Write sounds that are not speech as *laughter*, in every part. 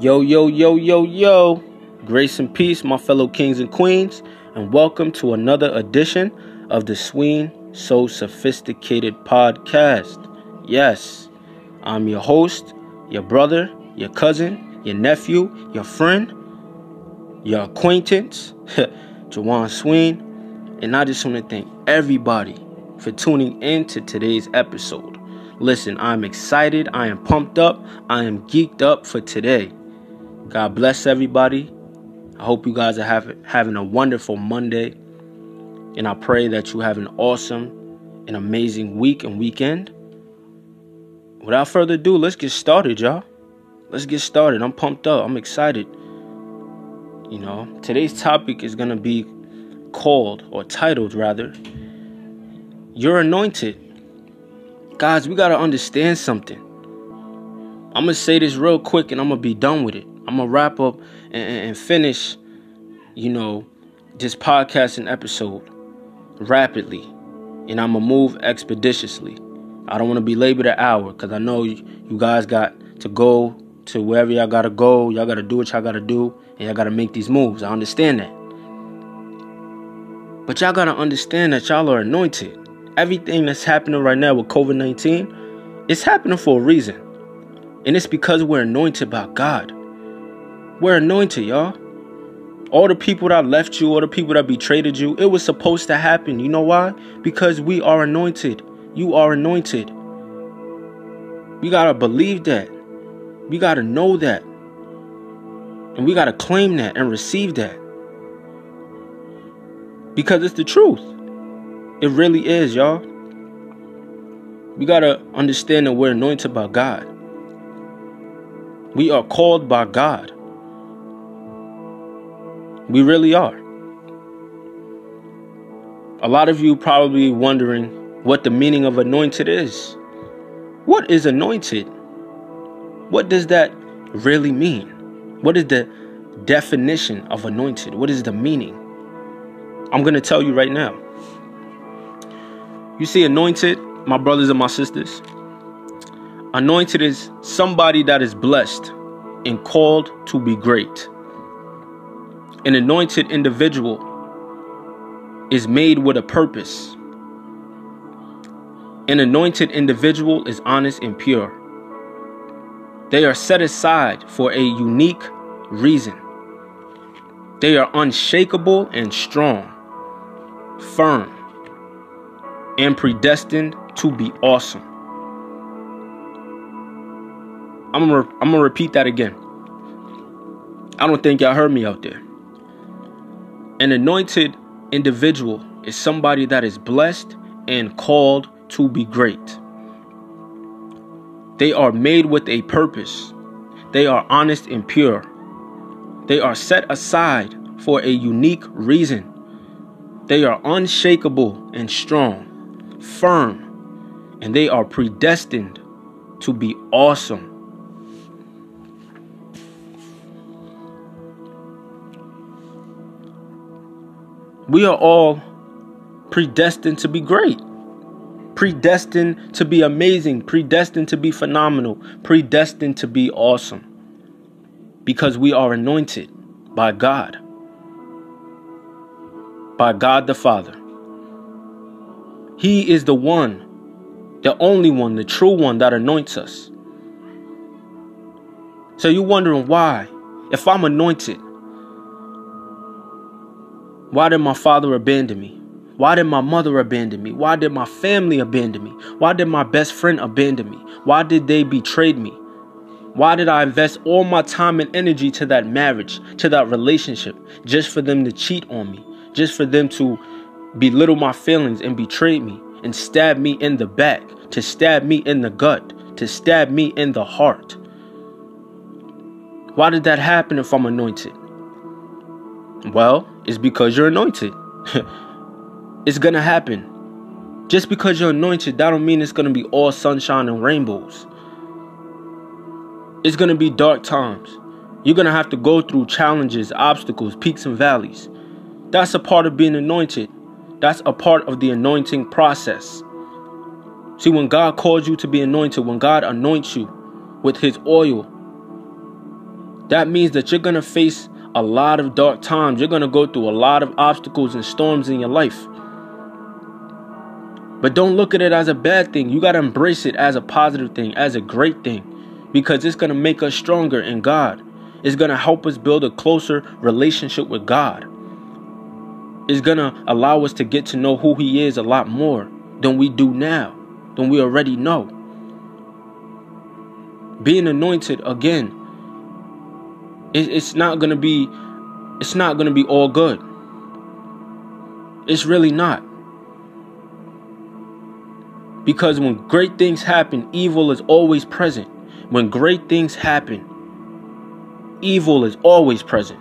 Yo, yo, yo, yo, yo. Grace and peace, my fellow kings and queens, and welcome to another edition of the Sween So Sophisticated podcast. Yes, I'm your host, your brother, your cousin, your nephew, your friend, your acquaintance, *laughs* Jawaan Sween, and I just want to thank everybody for tuning in to today's episode. Listen, I'm excited. I am pumped up. I am geeked up for today. God bless everybody. I hope you guys are having, having a wonderful Monday. And I pray that you have an awesome and amazing week and weekend. Without further ado, let's get started, y'all. Let's get started. I'm pumped up. I'm excited. You know, today's topic is going to be called, or titled rather, You're Anointed Guys, we got to understand something. I'm going to say this real quick and I'm going to be done with it. I'm to wrap up and, and finish, you know, this podcasting episode rapidly. And I'm to move expeditiously. I don't want to be labeled an hour because I know you, you guys got to go to wherever y'all got to go. Y'all got to do what y'all got to do. And y'all got to make these moves. I understand that. But y'all got to understand that y'all are anointed everything that's happening right now with COVID 19, it's happening for a reason. And it's because we're anointed by God. We're anointed, y'all. All the people that left you, all the people that betrayed you, it was supposed to happen. You know why? Because we are anointed. You are anointed. We got to believe that. We got to know that. And we got to claim that and receive that. Because it's the truth. It really is, y'all. We gotta understand that we're anointed by God. We are called by God. We really are. A lot of you probably wondering what the meaning of anointed is. What is anointed? What does that really mean? What is the definition of anointed? What is the meaning? I'm going to tell you right now. You see, anointed, my brothers and my sisters, anointed is somebody that is blessed and called to be great. An anointed individual is made with a purpose. An anointed individual is honest and pure. They are set aside for a unique reason. They are unshakable and strong, firm, and predestined to be awesome. I'm gonna, I'm gonna repeat that again. I don't think y'all heard me out there. An anointed individual is somebody that is blessed and called to be great. They are made with a purpose. They are honest and pure. They are set aside for a unique reason. They are unshakable and strong firm, and they are predestined to be awesome. We are all predestined to be great, predestined to be amazing, predestined to be phenomenal, predestined to be awesome because we are anointed by God, by God the Father. He is the one, the only one, the true one that anoints us. So you're wondering why? If I'm anointed, why did my father abandon me? Why did my mother abandon me? Why did my family abandon me? Why did my best friend abandon me? Why did they betray me? Why did I invest all my time and energy to that marriage, to that relationship, just for them to cheat on me, just for them to belittle my feelings and betray me and stab me in the back, to stab me in the gut, to stab me in the heart. Why did that happen if I'm anointed? Well, it's because you're anointed. *laughs* it's gonna happen. Just because you're anointed, that don't mean it's gonna be all sunshine and rainbows. It's gonna be dark times. You're gonna have to go through challenges, obstacles, peaks, and valleys. That's a part of being anointed. That's a part of the anointing process. See, when God calls you to be anointed, when God anoints you with his oil, that means that you're going to face a lot of dark times. You're going to go through a lot of obstacles and storms in your life. But don't look at it as a bad thing. You got to embrace it as a positive thing, as a great thing, because it's going to make us stronger in God. It's going to help us build a closer relationship with God. It's going to allow us to get to know who He is a lot more than we do now, than we already know. Being anointed again, it's not to be it's not to be all good. It's really not. Because when great things happen, evil is always present. When great things happen, evil is always present.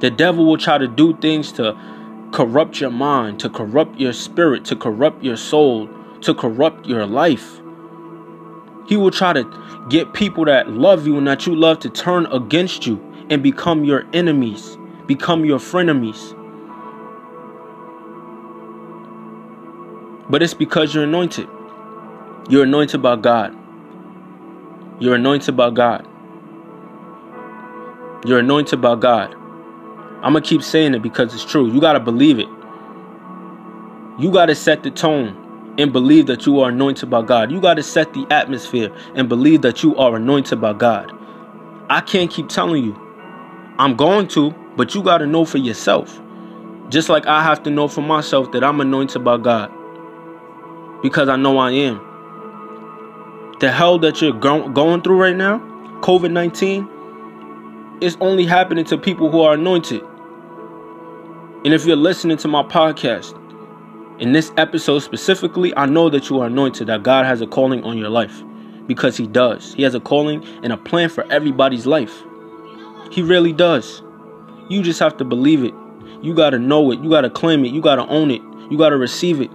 The devil will try to do things to corrupt your mind, to corrupt your spirit, to corrupt your soul, to corrupt your life. He will try to get people that love you and that you love to turn against you and become your enemies, become your frenemies. But it's because you're anointed. You're anointed by God. You're anointed by God. You're anointed by God. I'm going to keep saying it because it's true. You got to believe it. You got to set the tone and believe that you are anointed by God. You got to set the atmosphere and believe that you are anointed by God. I can't keep telling you. I'm going to, but you got to know for yourself. Just like I have to know for myself that I'm anointed by God because I know I am. The hell that you're go- going through right now, COVID 19, is only happening to people who are anointed. And if you're listening to my podcast, in this episode specifically, I know that you are anointed, that God has a calling on your life because He does. He has a calling and a plan for everybody's life. He really does. You just have to believe it. You got to know it. You got to claim it. You got to own it. You got to receive it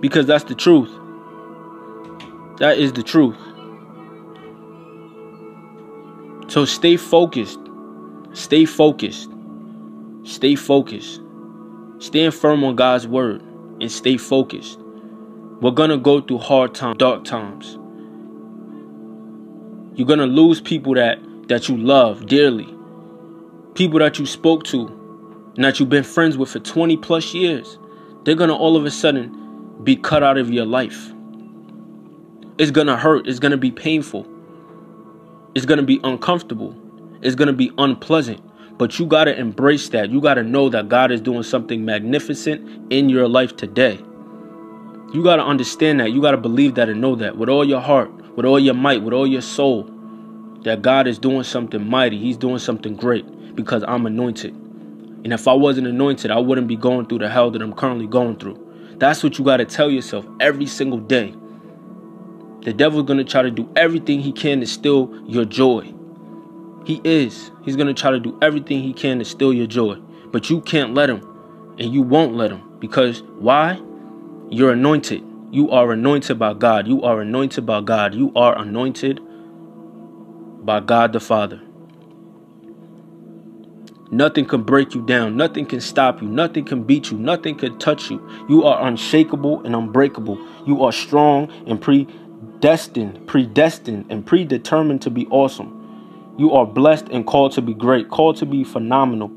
because that's the truth. That is the truth. So stay focused. Stay focused. Stay focused. Stand firm on God's word and stay focused. We're to go through hard times, dark times. You're to lose people that that you love dearly. People that you spoke to and that you've been friends with for 20 plus years. They're to all of a sudden be cut out of your life. It's to hurt. It's to be painful. It's to be uncomfortable. It's to be unpleasant. But you got to embrace that. You got to know that God is doing something magnificent in your life today. You got to understand that. You got to believe that and know that with all your heart, with all your might, with all your soul, that God is doing something mighty. He's doing something great because I'm anointed. And if I wasn't anointed, I wouldn't be going through the hell that I'm currently going through. That's what you got to tell yourself every single day. The devil's going to try to do everything he can to steal your joy. He is. He's going to try to do everything he can to steal your joy. But you can't let him. And you won't let him. Because why? You're anointed. You are anointed by God. You are anointed by God. You are anointed by God the Father. Nothing can break you down. Nothing can stop you. Nothing can beat you. Nothing can touch you. You are unshakable and unbreakable. You are strong and predestined, predestined and predetermined to be awesome. You are blessed and called to be great, called to be phenomenal,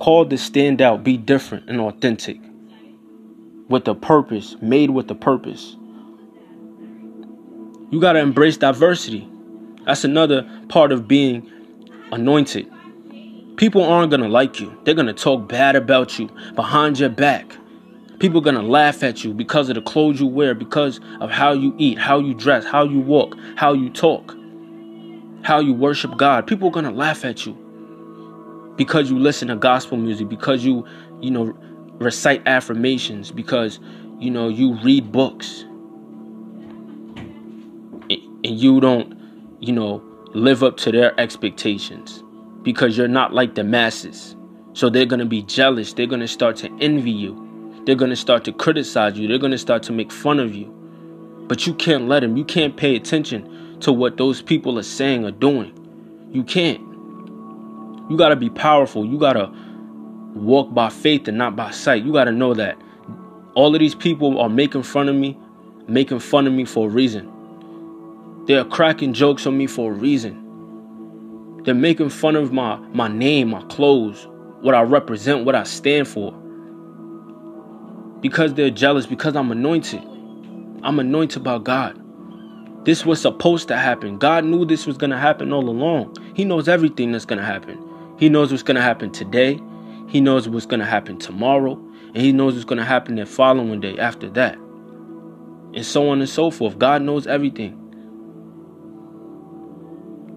called to stand out, be different and authentic. With a purpose, made with a purpose. You got to embrace diversity. That's another part of being anointed. People aren't going to like you. They're going to talk bad about you behind your back. People are going to laugh at you because of the clothes you wear, because of how you eat, how you dress, how you walk, how you talk, how you worship God. People are going to laugh at you because you listen to gospel music, because you, you know, recite affirmations, because, you know, you read books. And you don't, you know, live up to their expectations because you're not like the masses. So they're going to be jealous. They're going to start to envy you. They're going to start to criticize you. They're going to start to make fun of you. But you can't let them. You can't pay attention to what those people are saying or doing. You can't. You got to be powerful. You got to walk by faith and not by sight. You got to know that all of these people are making fun of me, making fun of me for a reason. They are cracking jokes on me for a reason. They're making fun of my, my name, my clothes, what I represent, what I stand for. Because they're jealous, because I'm anointed. I'm anointed by God. This was supposed to happen. God knew this was going to happen all along. He knows everything that's going to happen. He knows what's going to happen today. He knows what's going to happen tomorrow. And He knows what's going to happen the following day after that. And so on and so forth. God knows everything.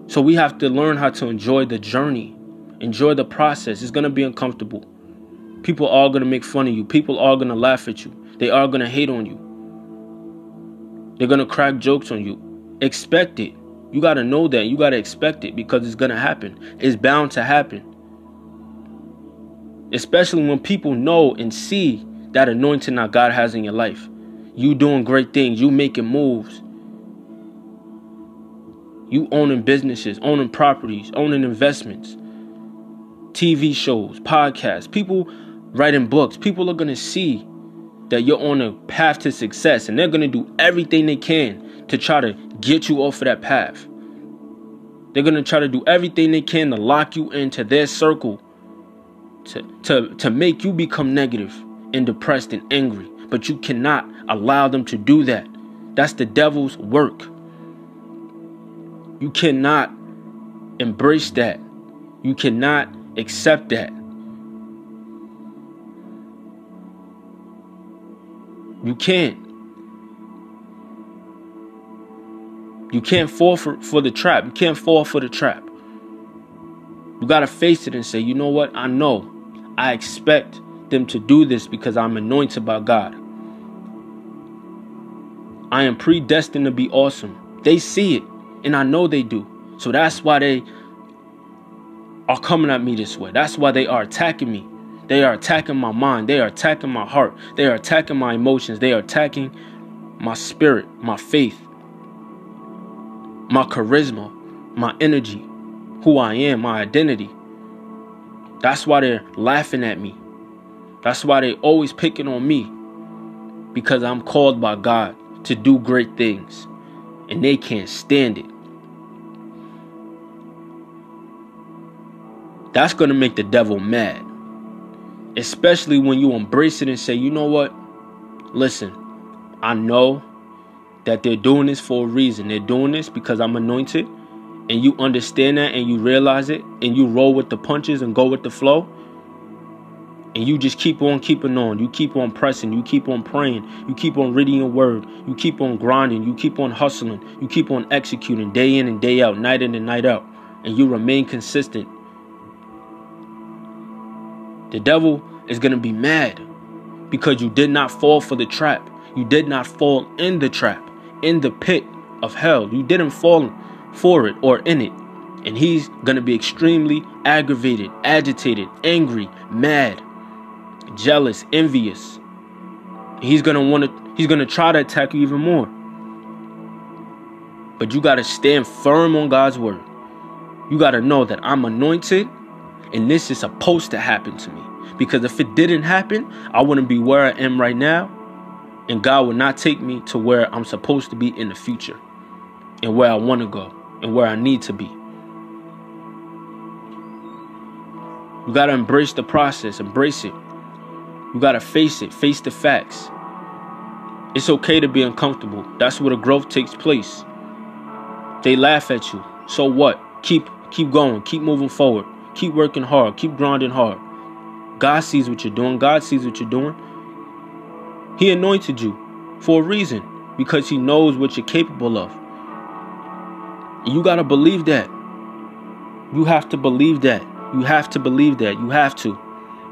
So we have to learn how to enjoy the journey, enjoy the process. It's going to be uncomfortable. People are going to make fun of you. People are going to laugh at you. They are going to hate on you. They're going to crack jokes on you. Expect it. You got to know that. You got to expect it because it's going to happen. It's bound to happen. Especially when people know and see that anointing that God has in your life. You doing great things. You making moves. You owning businesses, owning properties, owning investments, TV shows, podcasts. People writing books. People are going to see that you're on a path to success and they're going to do everything they can to try to get you off of that path. They're going to try to do everything they can to lock you into their circle to, to, to make you become negative and depressed and angry. But you cannot allow them to do that. That's the devil's work. You cannot embrace that. You cannot accept that. You can't. You can't fall for, for the trap. You can't fall for the trap. You got to face it and say, you know what? I know. I expect them to do this because I'm anointed by God. I am predestined to be awesome. They see it, and I know they do. So that's why they are coming at me this way. That's why they are attacking me. They are attacking my mind. They are attacking my heart. They are attacking my emotions. They are attacking my spirit, my faith, my charisma, my energy, who I am, my identity. That's why they're laughing at me. That's why they're always picking on me. Because I'm called by God to do great things. And they can't stand it. That's going to make the devil mad. Especially when you embrace it and say, you know what? Listen, I know that they're doing this for a reason. They're doing this because I'm anointed. And you understand that and you realize it and you roll with the punches and go with the flow. And you just keep on keeping on. You keep on pressing. You keep on praying. You keep on reading your word. You keep on grinding. You keep on hustling. You keep on executing day in and day out, night in and night out. And you remain consistent the devil is going to be mad because you did not fall for the trap. You did not fall in the trap, in the pit of hell. You didn't fall for it or in it. And he's going to be extremely aggravated, agitated, angry, mad, jealous, envious. He's going to want to he's going to try to attack you even more. But you got to stand firm on God's word. You got to know that I'm anointed and this is supposed to happen to me. Because if it didn't happen, I wouldn't be where I am right now. And God would not take me to where I'm supposed to be in the future. And where I want to go. And where I need to be. You got to embrace the process. Embrace it. You got to face it. Face the facts. It's okay to be uncomfortable. That's where the growth takes place. They laugh at you. So what? Keep keep going. Keep moving forward. Keep working hard. Keep grinding hard. God sees what you're doing. God sees what you're doing. He anointed you for a reason because He knows what you're capable of. You got to believe that. You have to believe that. You have to believe that. You have to.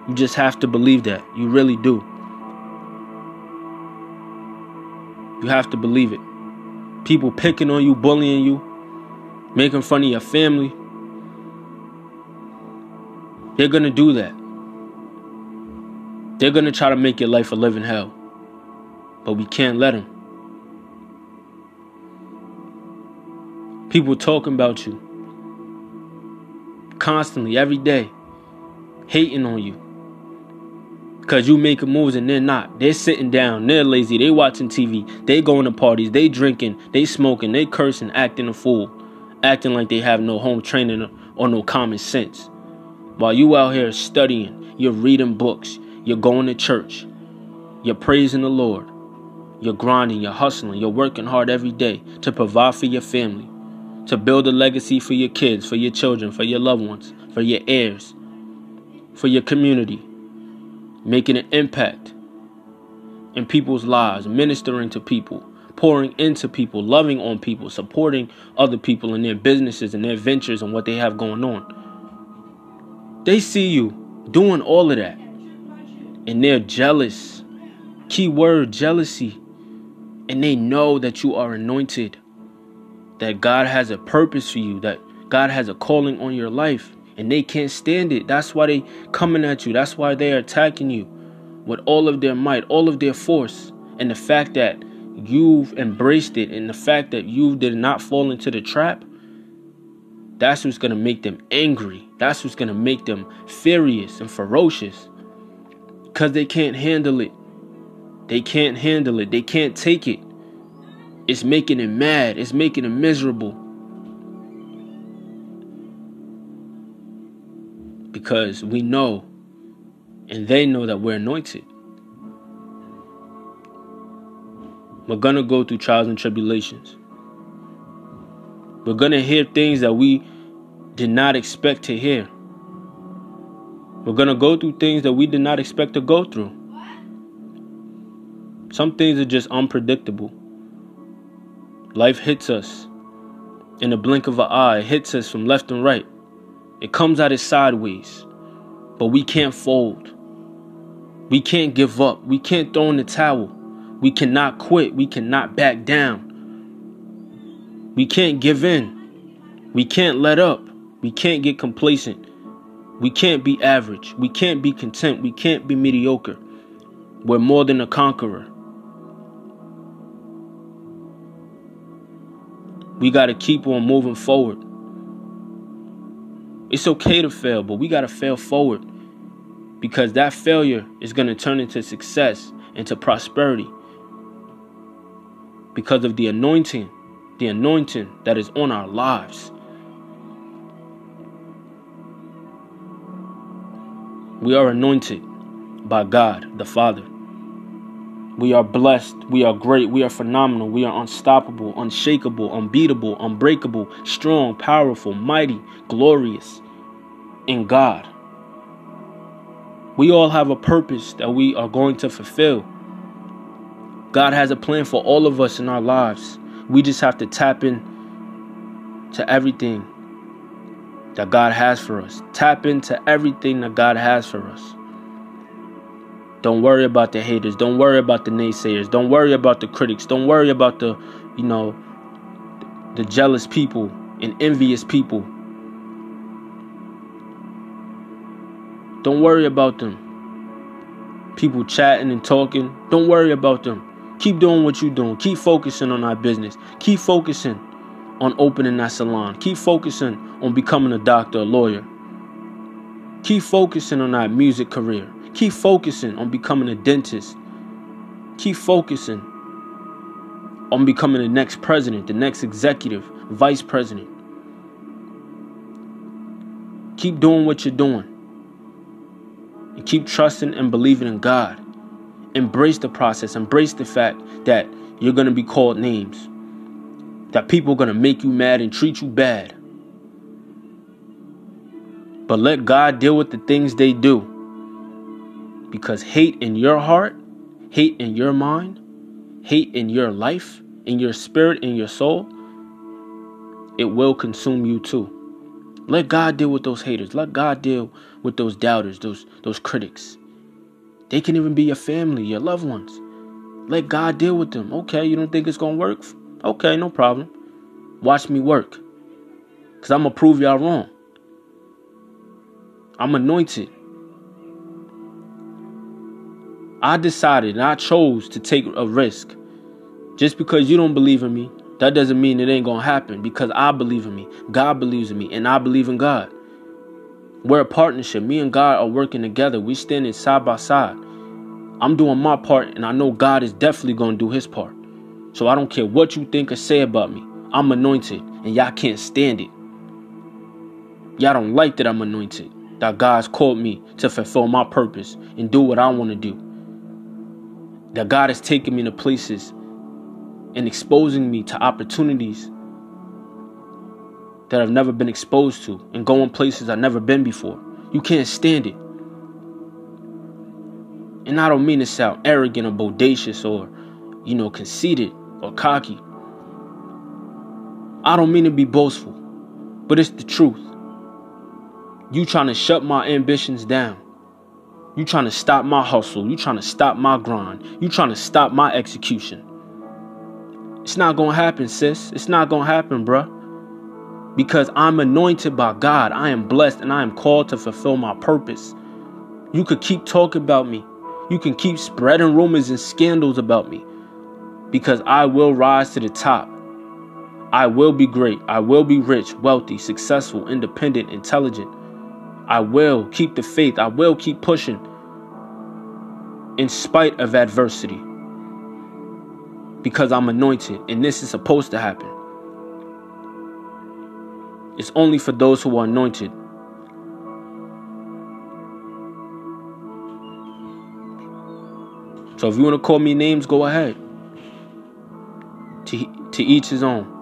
You just have to believe that. You really do. You have to believe it. People picking on you, bullying you, making fun of your family, they're going to do that. They're going to try to make your life a living hell. But we can't let them. People talking about you constantly, every day, hating on you, Cause you making moves and they're not. They're sitting down. They're lazy. They watching TV. They going to parties. They drinking. They smoking. They cursing, acting a fool, acting like they have no home training or no common sense. While you out here studying, you're reading books. You're going to church. You're praising the Lord. You're grinding. You're hustling. You're working hard every day to provide for your family, to build a legacy for your kids, for your children, for your loved ones, for your heirs, for your community making an impact in people's lives, ministering to people, pouring into people, loving on people, supporting other people in their businesses and their ventures and what they have going on. They see you doing all of that and they're jealous. Key word jealousy. And they know that you are anointed, that God has a purpose for you, that God has a calling on your life and they can't stand it. That's why they coming at you. That's why they're attacking you with all of their might, all of their force. And the fact that you've embraced it and the fact that you did not fall into the trap, that's what's going to make them angry. That's what's going to make them furious and ferocious because they can't handle it. They can't handle it. They can't take it. It's making them mad. It's making them miserable. because we know and they know that we're anointed. We're going to go through trials and tribulations. We're going to hear things that we did not expect to hear. We're going to go through things that we did not expect to go through. Some things are just unpredictable. Life hits us in the blink of an eye, it hits us from left and right. It comes at us sideways. But we can't fold. We can't give up. We can't throw in the towel. We cannot quit. We cannot back down. We can't give in. We can't let up. We can't get complacent. We can't be average. We can't be content. We can't be mediocre. We're more than a conqueror. We got to keep on moving forward. It's okay to fail, but we got to fail forward because that failure is going to turn into success, into prosperity because of the anointing, the anointing that is on our lives. We are anointed by God the Father. We are blessed. We are great. We are phenomenal. We are unstoppable, unshakable, unbeatable, unbreakable, strong, powerful, mighty, glorious in God. We all have a purpose that we are going to fulfill. God has a plan for all of us in our lives. We just have to tap in to everything that God has for us. Tap into everything that God has for us. Don't worry about the haters. Don't worry about the naysayers. Don't worry about the critics. Don't worry about the, you know, the jealous people and envious people. Don't worry about them. People chatting and talking. Don't worry about them. Keep doing what you're doing. Keep focusing on our business. Keep focusing on opening that salon. Keep focusing on becoming a doctor, a lawyer. Keep focusing on that music career. Keep focusing on becoming a dentist. Keep focusing on becoming the next president, the next executive, vice president. Keep doing what you're doing. And keep trusting and believing in God. Embrace the process. Embrace the fact that you're going to be called names. That people are going to make you mad and treat you bad. But let God deal with the things they do. Because hate in your heart, hate in your mind, hate in your life, in your spirit, in your soul, it will consume you too. Let God deal with those haters. Let God deal with those doubters, those those critics. They can even be your family, your loved ones. Let God deal with them. Okay, you don't think it's gonna work? Okay, no problem. Watch me work. Cause I'm gonna prove y'all wrong. I'm anointed. I decided and I chose to take a risk. Just because you don't believe in me, that doesn't mean it ain't gonna happen because I believe in me. God believes in me, and I believe in God. We're a partnership. Me and God are working together. We standing side by side. I'm doing my part, and I know God is definitely going to do his part. So I don't care what you think or say about me. I'm anointed, and y'all can't stand it. Y'all don't like that I'm anointed, that God's called me to fulfill my purpose and do what I want to do. That God has taken me to places and exposing me to opportunities that I've never been exposed to and going places I've never been before. You can't stand it. And I don't mean to sound arrogant or bodacious or, you know, conceited or cocky. I don't mean to be boastful, but it's the truth. You trying to shut my ambitions down. You trying to stop my hustle. You trying to stop my grind. You trying to stop my execution. It's not to happen, sis. It's not to happen, bruh. Because I'm anointed by God. I am blessed and I am called to fulfill my purpose. You could keep talking about me. You can keep spreading rumors and scandals about me. Because I will rise to the top. I will be great. I will be rich, wealthy, successful, independent, intelligent. I will keep the faith. I will keep pushing in spite of adversity because I'm anointed and this is supposed to happen. It's only for those who are anointed. So if you want to call me names, go ahead. To, to each his own.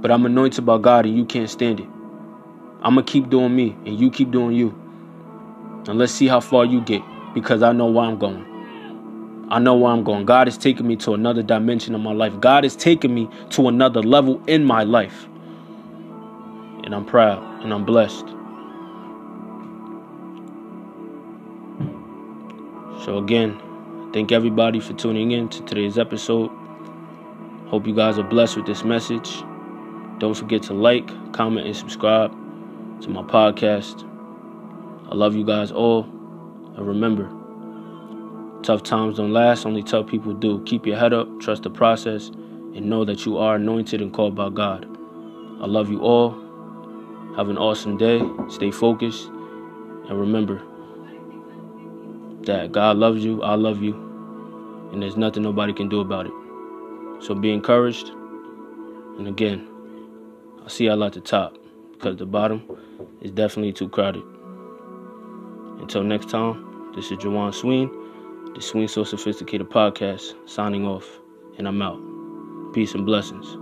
But I'm anointed by God and you can't stand it. I'm going to keep doing me and you keep doing you. And let's see how far you get because I know where I'm going. I know where I'm going. God is taking me to another dimension of my life. God is taking me to another level in my life. And I'm proud and I'm blessed. So, again, thank everybody for tuning in to today's episode. Hope you guys are blessed with this message. Don't forget to like, comment, and subscribe to my podcast. I love you guys all. And remember, tough times don't last, only tough people do. Keep your head up, trust the process, and know that you are anointed and called by God. I love you all. Have an awesome day. Stay focused. And remember that God loves you, I love you, and there's nothing nobody can do about it. So be encouraged. And again, I see y'all at the top because the bottom is definitely too crowded. Until next time, this is Jawaan Sween, the Sween So Sophisticated Podcast, signing off, and I'm out. Peace and blessings.